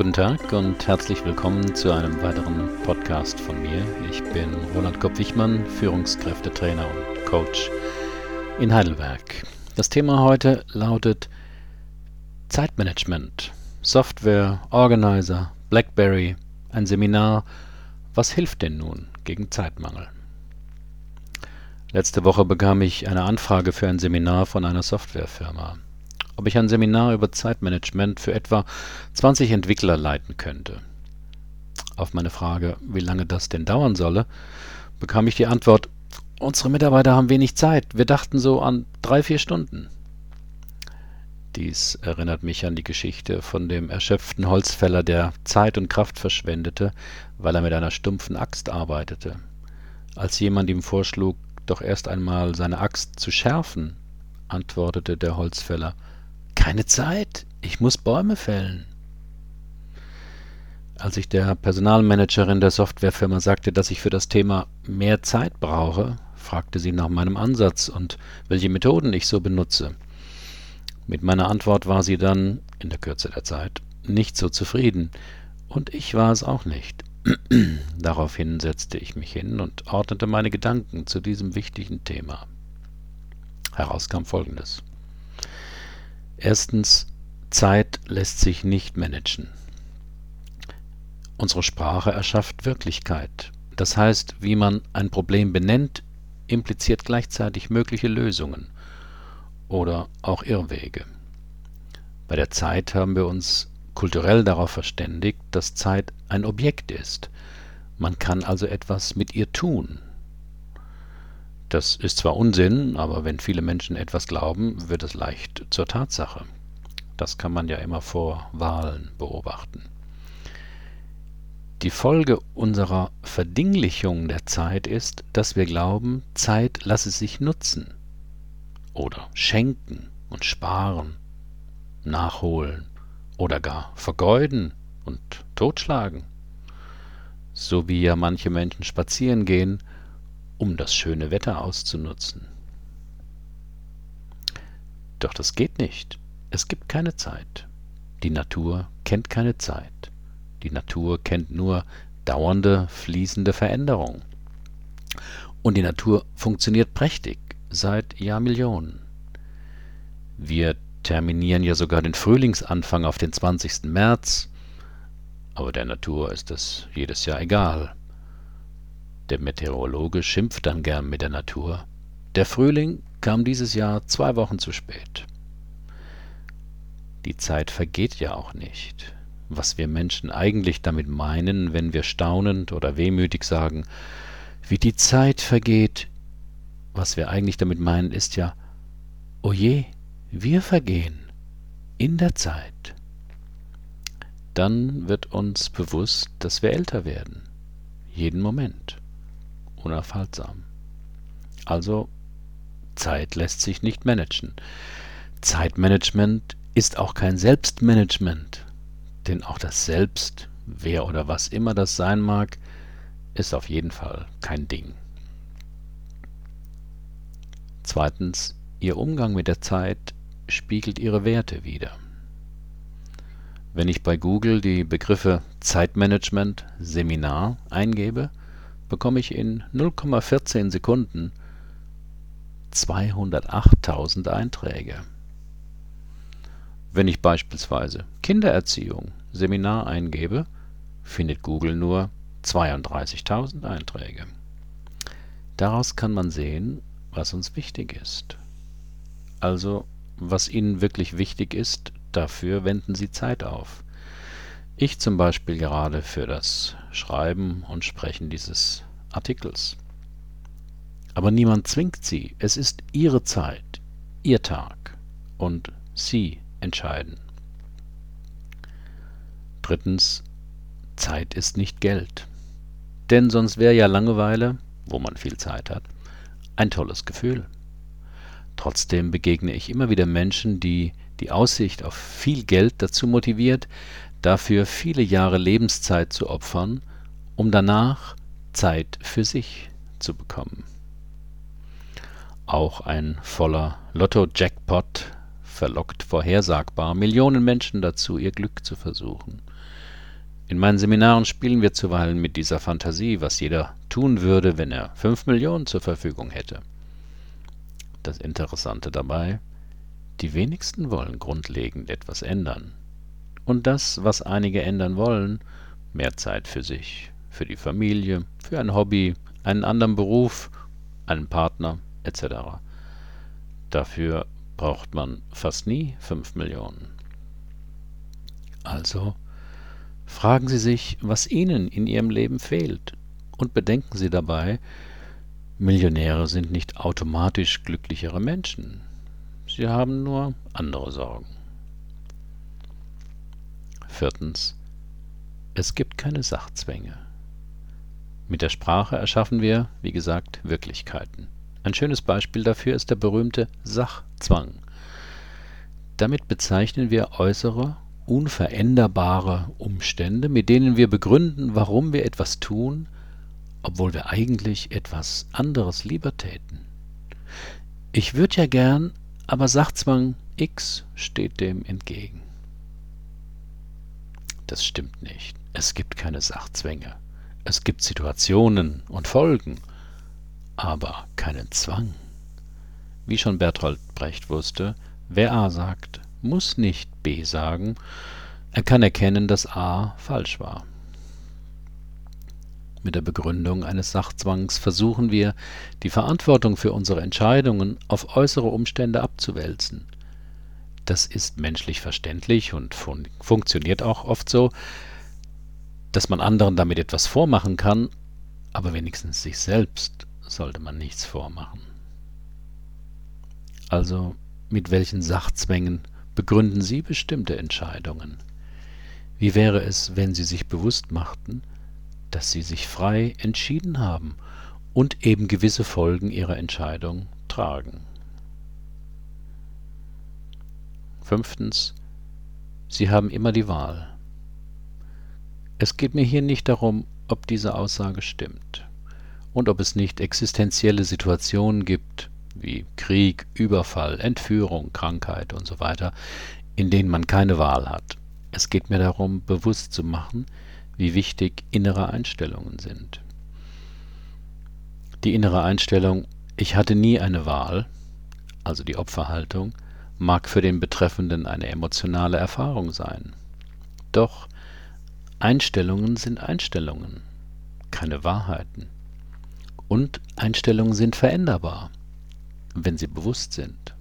Guten Tag und herzlich willkommen zu einem weiteren Podcast von mir. Ich bin Roland Kopp-Wichmann, Führungskräftetrainer und Coach in Heidelberg. Das Thema heute lautet Zeitmanagement, Software, Organizer, BlackBerry, ein Seminar. Was hilft denn nun gegen Zeitmangel? Letzte Woche bekam ich eine Anfrage für ein Seminar von einer Softwarefirma ob ich ein Seminar über Zeitmanagement für etwa 20 Entwickler leiten könnte. Auf meine Frage, wie lange das denn dauern solle, bekam ich die Antwort, unsere Mitarbeiter haben wenig Zeit, wir dachten so an drei, vier Stunden. Dies erinnert mich an die Geschichte von dem erschöpften Holzfäller, der Zeit und Kraft verschwendete, weil er mit einer stumpfen Axt arbeitete. Als jemand ihm vorschlug, doch erst einmal seine Axt zu schärfen, antwortete der Holzfäller keine Zeit, ich muss Bäume fällen. Als ich der Personalmanagerin der Softwarefirma sagte, dass ich für das Thema mehr Zeit brauche, fragte sie nach meinem Ansatz und welche Methoden ich so benutze. Mit meiner Antwort war sie dann, in der Kürze der Zeit, nicht so zufrieden, und ich war es auch nicht. Daraufhin setzte ich mich hin und ordnete meine Gedanken zu diesem wichtigen Thema. Heraus kam Folgendes. Erstens, Zeit lässt sich nicht managen. Unsere Sprache erschafft Wirklichkeit. Das heißt, wie man ein Problem benennt, impliziert gleichzeitig mögliche Lösungen oder auch Irrwege. Bei der Zeit haben wir uns kulturell darauf verständigt, dass Zeit ein Objekt ist. Man kann also etwas mit ihr tun. Das ist zwar Unsinn, aber wenn viele Menschen etwas glauben, wird es leicht zur Tatsache. Das kann man ja immer vor Wahlen beobachten. Die Folge unserer Verdinglichung der Zeit ist, dass wir glauben, Zeit lasse sich nutzen oder schenken und sparen, nachholen oder gar vergeuden und totschlagen. So wie ja manche Menschen spazieren gehen um das schöne Wetter auszunutzen. Doch das geht nicht. Es gibt keine Zeit. Die Natur kennt keine Zeit. Die Natur kennt nur dauernde, fließende Veränderung. Und die Natur funktioniert prächtig seit Jahrmillionen. Wir terminieren ja sogar den Frühlingsanfang auf den 20. März, aber der Natur ist es jedes Jahr egal. Der Meteorologe schimpft dann gern mit der Natur. Der Frühling kam dieses Jahr zwei Wochen zu spät. Die Zeit vergeht ja auch nicht. Was wir Menschen eigentlich damit meinen, wenn wir staunend oder wehmütig sagen, wie die Zeit vergeht, was wir eigentlich damit meinen, ist ja, oje, wir vergehen in der Zeit. Dann wird uns bewusst, dass wir älter werden, jeden Moment unaufhaltsam. Also Zeit lässt sich nicht managen. Zeitmanagement ist auch kein Selbstmanagement, denn auch das Selbst, wer oder was immer das sein mag, ist auf jeden Fall kein Ding. Zweitens, Ihr Umgang mit der Zeit spiegelt Ihre Werte wider. Wenn ich bei Google die Begriffe Zeitmanagement Seminar eingebe, bekomme ich in 0,14 Sekunden 208.000 Einträge. Wenn ich beispielsweise Kindererziehung Seminar eingebe, findet Google nur 32.000 Einträge. Daraus kann man sehen, was uns wichtig ist. Also, was Ihnen wirklich wichtig ist, dafür wenden Sie Zeit auf. Ich zum Beispiel gerade für das Schreiben und Sprechen dieses Artikels. Aber niemand zwingt Sie. Es ist Ihre Zeit, Ihr Tag und Sie entscheiden. Drittens, Zeit ist nicht Geld. Denn sonst wäre ja Langeweile, wo man viel Zeit hat, ein tolles Gefühl. Trotzdem begegne ich immer wieder Menschen, die die Aussicht auf viel Geld dazu motiviert, dafür viele Jahre Lebenszeit zu opfern, um danach Zeit für sich zu bekommen. Auch ein voller Lotto-Jackpot verlockt vorhersagbar Millionen Menschen dazu, ihr Glück zu versuchen. In meinen Seminaren spielen wir zuweilen mit dieser Fantasie, was jeder tun würde, wenn er fünf Millionen zur Verfügung hätte. Das Interessante dabei, die wenigsten wollen grundlegend etwas ändern. Und das, was einige ändern wollen, mehr Zeit für sich, für die Familie, für ein Hobby, einen anderen Beruf, einen Partner etc. Dafür braucht man fast nie 5 Millionen. Also fragen Sie sich, was Ihnen in Ihrem Leben fehlt und bedenken Sie dabei, Millionäre sind nicht automatisch glücklichere Menschen. Sie haben nur andere Sorgen. Viertens. Es gibt keine Sachzwänge. Mit der Sprache erschaffen wir, wie gesagt, Wirklichkeiten. Ein schönes Beispiel dafür ist der berühmte Sachzwang. Damit bezeichnen wir äußere, unveränderbare Umstände, mit denen wir begründen, warum wir etwas tun, obwohl wir eigentlich etwas anderes lieber täten. Ich würde ja gern, aber Sachzwang X steht dem entgegen. Das stimmt nicht. Es gibt keine Sachzwänge. Es gibt Situationen und Folgen, aber keinen Zwang. Wie schon Bertolt Brecht wusste, wer A sagt, muss nicht B sagen, er kann erkennen, dass A falsch war. Mit der Begründung eines Sachzwangs versuchen wir, die Verantwortung für unsere Entscheidungen auf äußere Umstände abzuwälzen. Das ist menschlich verständlich und fun funktioniert auch oft so, dass man anderen damit etwas vormachen kann, aber wenigstens sich selbst sollte man nichts vormachen. Also mit welchen Sachzwängen begründen Sie bestimmte Entscheidungen? Wie wäre es, wenn Sie sich bewusst machten, dass Sie sich frei entschieden haben und eben gewisse Folgen Ihrer Entscheidung tragen? Fünftens. Sie haben immer die Wahl. Es geht mir hier nicht darum, ob diese Aussage stimmt und ob es nicht existenzielle Situationen gibt, wie Krieg, Überfall, Entführung, Krankheit und so weiter, in denen man keine Wahl hat. Es geht mir darum, bewusst zu machen, wie wichtig innere Einstellungen sind. Die innere Einstellung, ich hatte nie eine Wahl, also die Opferhaltung, mag für den Betreffenden eine emotionale Erfahrung sein. Doch Einstellungen sind Einstellungen, keine Wahrheiten. Und Einstellungen sind veränderbar, wenn sie bewusst sind.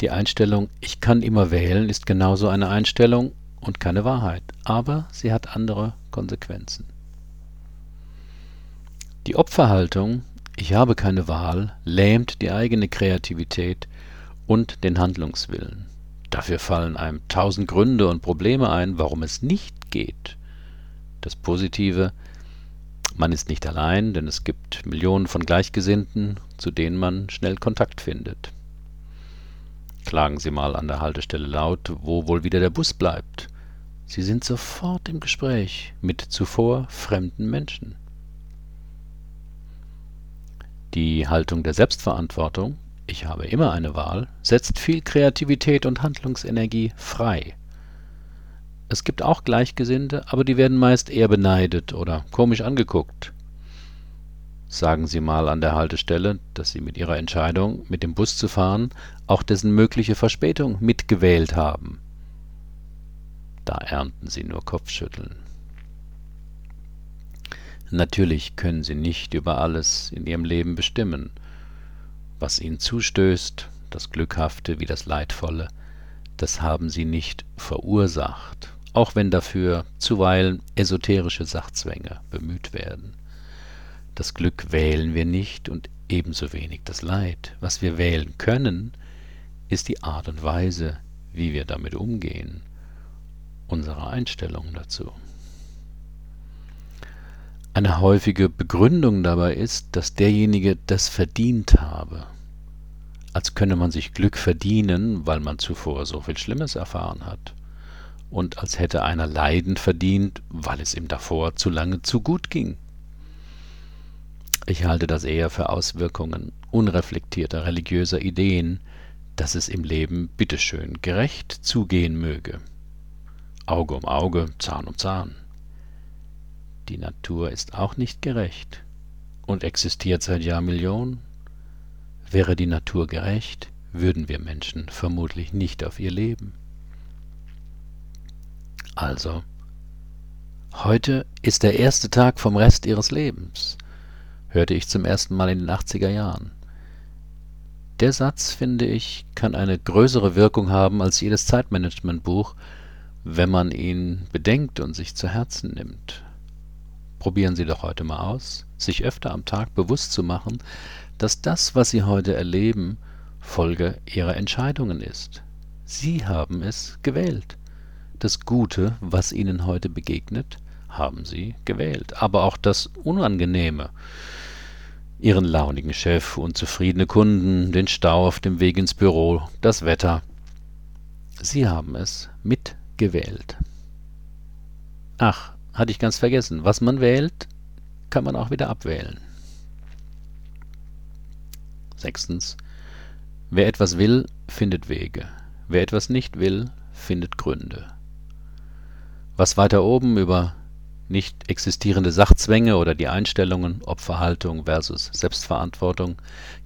Die Einstellung Ich kann immer wählen ist genauso eine Einstellung und keine Wahrheit, aber sie hat andere Konsequenzen. Die Opferhaltung Ich habe keine Wahl lähmt die eigene Kreativität und den Handlungswillen. Dafür fallen einem tausend Gründe und Probleme ein, warum es nicht geht. Das Positive, man ist nicht allein, denn es gibt Millionen von Gleichgesinnten, zu denen man schnell Kontakt findet. Klagen Sie mal an der Haltestelle laut, wo wohl wieder der Bus bleibt. Sie sind sofort im Gespräch mit zuvor fremden Menschen. Die Haltung der Selbstverantwortung ich habe immer eine Wahl, setzt viel Kreativität und Handlungsenergie frei. Es gibt auch Gleichgesinnte, aber die werden meist eher beneidet oder komisch angeguckt. Sagen Sie mal an der Haltestelle, dass Sie mit Ihrer Entscheidung, mit dem Bus zu fahren, auch dessen mögliche Verspätung mitgewählt haben. Da ernten Sie nur Kopfschütteln. Natürlich können Sie nicht über alles in Ihrem Leben bestimmen, was ihnen zustößt, das Glückhafte wie das Leidvolle, das haben sie nicht verursacht, auch wenn dafür zuweilen esoterische Sachzwänge bemüht werden. Das Glück wählen wir nicht und ebenso wenig das Leid. Was wir wählen können, ist die Art und Weise, wie wir damit umgehen, unsere Einstellung dazu. Eine häufige Begründung dabei ist, dass derjenige das verdient habe, als könne man sich Glück verdienen, weil man zuvor so viel Schlimmes erfahren hat, und als hätte einer Leiden verdient, weil es ihm davor zu lange zu gut ging. Ich halte das eher für Auswirkungen unreflektierter religiöser Ideen, dass es im Leben bitteschön gerecht zugehen möge. Auge um Auge, Zahn um Zahn. Die Natur ist auch nicht gerecht und existiert seit Jahrmillionen. Wäre die Natur gerecht, würden wir Menschen vermutlich nicht auf ihr leben. Also, heute ist der erste Tag vom Rest ihres Lebens, hörte ich zum ersten Mal in den 80er Jahren. Der Satz, finde ich, kann eine größere Wirkung haben als jedes Zeitmanagementbuch, wenn man ihn bedenkt und sich zu Herzen nimmt. Probieren Sie doch heute mal aus, sich öfter am Tag bewusst zu machen, dass das, was Sie heute erleben, Folge Ihrer Entscheidungen ist. Sie haben es gewählt. Das Gute, was Ihnen heute begegnet, haben Sie gewählt. Aber auch das Unangenehme, ihren launigen Chef, unzufriedene Kunden, den Stau auf dem Weg ins Büro, das Wetter. Sie haben es mitgewählt. Ach, hatte ich ganz vergessen. Was man wählt, kann man auch wieder abwählen. Sechstens. Wer etwas will, findet Wege. Wer etwas nicht will, findet Gründe. Was weiter oben über nicht existierende Sachzwänge oder die Einstellungen Opferhaltung versus Selbstverantwortung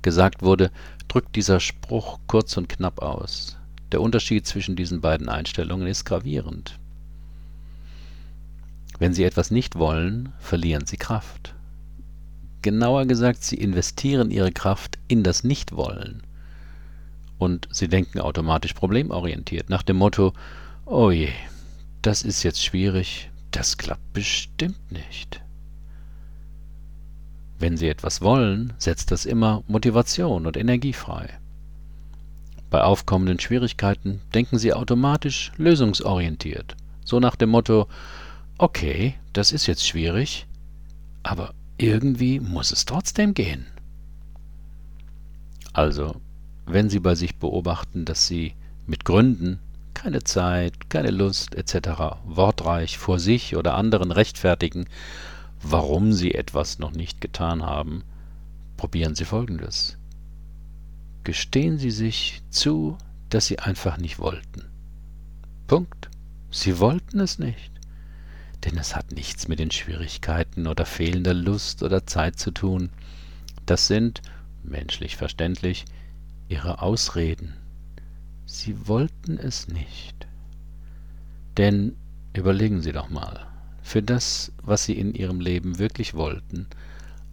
gesagt wurde, drückt dieser Spruch kurz und knapp aus. Der Unterschied zwischen diesen beiden Einstellungen ist gravierend. Wenn Sie etwas nicht wollen, verlieren Sie Kraft. Genauer gesagt, Sie investieren Ihre Kraft in das Nichtwollen. Und Sie denken automatisch problemorientiert, nach dem Motto, oh je, das ist jetzt schwierig, das klappt bestimmt nicht. Wenn Sie etwas wollen, setzt das immer Motivation und Energie frei. Bei aufkommenden Schwierigkeiten denken Sie automatisch lösungsorientiert, so nach dem Motto, okay, das ist jetzt schwierig, aber irgendwie muss es trotzdem gehen. Also, wenn Sie bei sich beobachten, dass Sie mit Gründen keine Zeit, keine Lust etc. wortreich vor sich oder anderen rechtfertigen, warum sie etwas noch nicht getan haben, probieren Sie Folgendes. Gestehen Sie sich zu, dass Sie einfach nicht wollten. Punkt. Sie wollten es nicht. Denn es hat nichts mit den Schwierigkeiten oder fehlender Lust oder Zeit zu tun. Das sind, menschlich verständlich, Ihre Ausreden. Sie wollten es nicht. Denn überlegen Sie doch mal, für das, was Sie in Ihrem Leben wirklich wollten,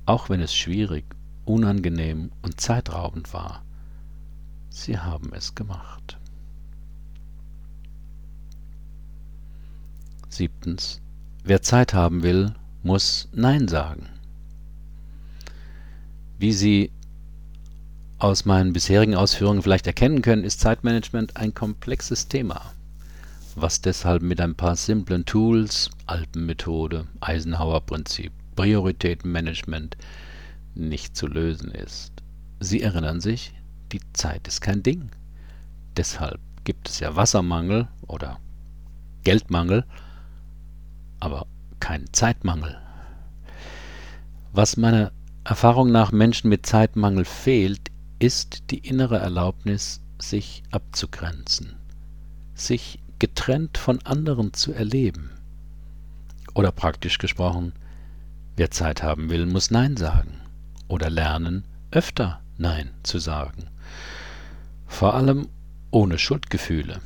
auch wenn es schwierig, unangenehm und zeitraubend war, Sie haben es gemacht. Siebtens. Wer Zeit haben will, muss Nein sagen. Wie Sie aus meinen bisherigen Ausführungen vielleicht erkennen können, ist Zeitmanagement ein komplexes Thema, was deshalb mit ein paar simplen Tools, Alpenmethode, Eisenhower-Prinzip, Prioritätenmanagement nicht zu lösen ist. Sie erinnern sich, die Zeit ist kein Ding. Deshalb gibt es ja Wassermangel oder Geldmangel, aber keinen Zeitmangel. Was meiner Erfahrung nach Menschen mit Zeitmangel fehlt, ist die innere Erlaubnis, sich abzugrenzen, sich getrennt von anderen zu erleben. Oder praktisch gesprochen, wer Zeit haben will, muss Nein sagen oder lernen, öfter Nein zu sagen. Vor allem ohne Schuldgefühle.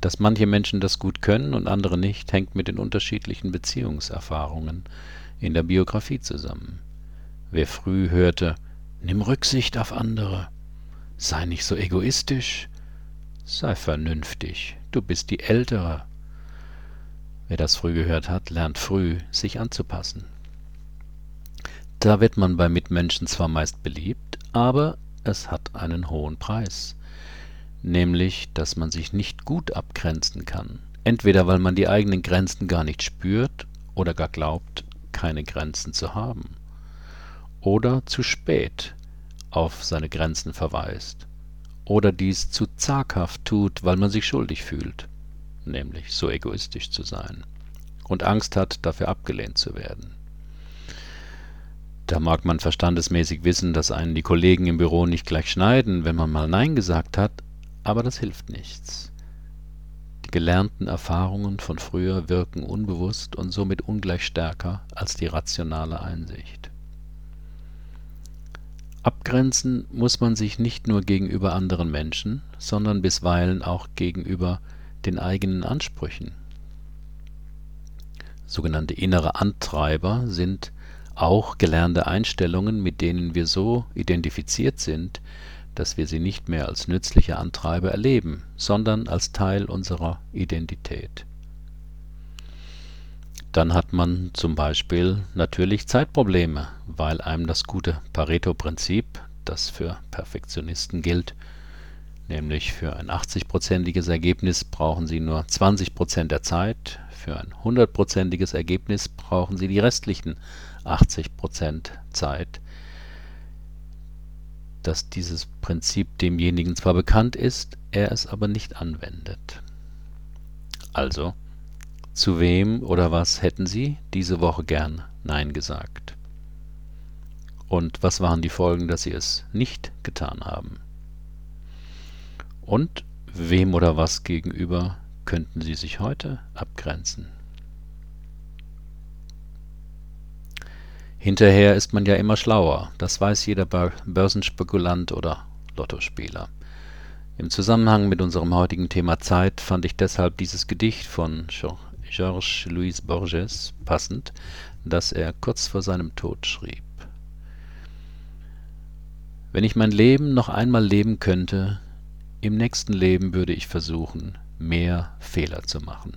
Dass manche Menschen das gut können und andere nicht, hängt mit den unterschiedlichen Beziehungserfahrungen in der Biografie zusammen. Wer früh hörte, Nimm Rücksicht auf andere. Sei nicht so egoistisch. Sei vernünftig. Du bist die Ältere. Wer das früh gehört hat, lernt früh, sich anzupassen. Da wird man bei Mitmenschen zwar meist beliebt, aber es hat einen hohen Preis. Nämlich, dass man sich nicht gut abgrenzen kann. Entweder weil man die eigenen Grenzen gar nicht spürt oder gar glaubt, keine Grenzen zu haben oder zu spät auf seine Grenzen verweist oder dies zu zaghaft tut, weil man sich schuldig fühlt, nämlich so egoistisch zu sein und Angst hat, dafür abgelehnt zu werden. Da mag man verstandesmäßig wissen, dass einen die Kollegen im Büro nicht gleich schneiden, wenn man mal Nein gesagt hat, aber das hilft nichts. Die gelernten Erfahrungen von früher wirken unbewusst und somit ungleich stärker als die rationale Einsicht. Abgrenzen muss man sich nicht nur gegenüber anderen Menschen, sondern bisweilen auch gegenüber den eigenen Ansprüchen. Sogenannte innere Antreiber sind auch gelernte Einstellungen, mit denen wir so identifiziert sind, dass wir sie nicht mehr als nützliche Antreiber erleben, sondern als Teil unserer Identität. Dann hat man zum Beispiel natürlich Zeitprobleme, weil einem das gute Pareto-Prinzip, das für Perfektionisten gilt, nämlich für ein 80-prozentiges Ergebnis brauchen Sie nur 20 Prozent der Zeit, für ein 100-prozentiges Ergebnis brauchen Sie die restlichen 80 Prozent Zeit, dass dieses Prinzip demjenigen zwar bekannt ist, er es aber nicht anwendet. Also, zu wem oder was hätten Sie diese Woche gern Nein gesagt? Und was waren die Folgen, dass Sie es nicht getan haben? Und wem oder was gegenüber könnten Sie sich heute abgrenzen? Hinterher ist man ja immer schlauer, das weiß jeder Börsenspekulant oder Lottospieler. Im Zusammenhang mit unserem heutigen Thema Zeit fand ich deshalb dieses Gedicht von Georges Luis Borges passend, das er kurz vor seinem Tod schrieb. Wenn ich mein Leben noch einmal leben könnte, im nächsten Leben würde ich versuchen, mehr Fehler zu machen.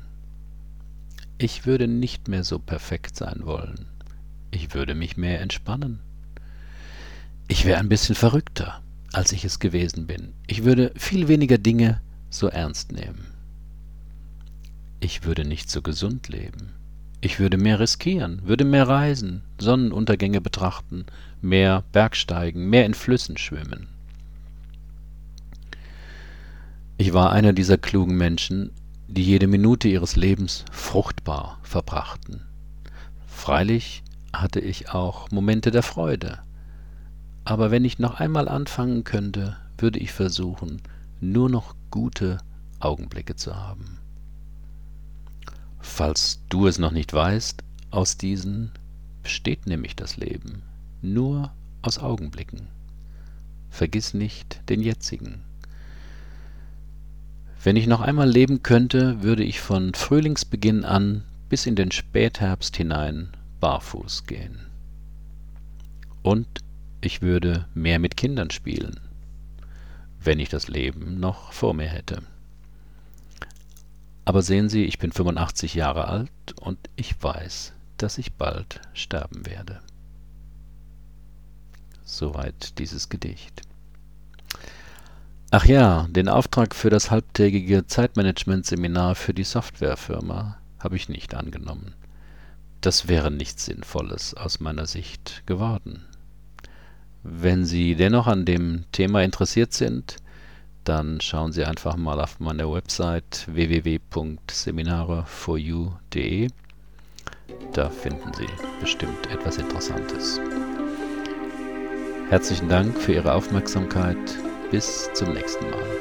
Ich würde nicht mehr so perfekt sein wollen. Ich würde mich mehr entspannen. Ich wäre ein bisschen verrückter, als ich es gewesen bin. Ich würde viel weniger Dinge so ernst nehmen. Ich würde nicht so gesund leben. Ich würde mehr riskieren, würde mehr reisen, Sonnenuntergänge betrachten, mehr Bergsteigen, mehr in Flüssen schwimmen. Ich war einer dieser klugen Menschen, die jede Minute ihres Lebens fruchtbar verbrachten. Freilich hatte ich auch Momente der Freude. Aber wenn ich noch einmal anfangen könnte, würde ich versuchen, nur noch gute Augenblicke zu haben. Falls du es noch nicht weißt, aus diesen besteht nämlich das Leben, nur aus Augenblicken. Vergiss nicht den jetzigen. Wenn ich noch einmal leben könnte, würde ich von Frühlingsbeginn an bis in den Spätherbst hinein barfuß gehen. Und ich würde mehr mit Kindern spielen, wenn ich das Leben noch vor mir hätte. Aber sehen Sie, ich bin 85 Jahre alt und ich weiß, dass ich bald sterben werde. Soweit dieses Gedicht. Ach ja, den Auftrag für das halbtägige Zeitmanagement-Seminar für die Softwarefirma habe ich nicht angenommen. Das wäre nichts Sinnvolles aus meiner Sicht geworden. Wenn Sie dennoch an dem Thema interessiert sind, dann schauen Sie einfach mal auf meiner Website www.seminare4u.de. Da finden Sie bestimmt etwas Interessantes. Herzlichen Dank für Ihre Aufmerksamkeit. Bis zum nächsten Mal.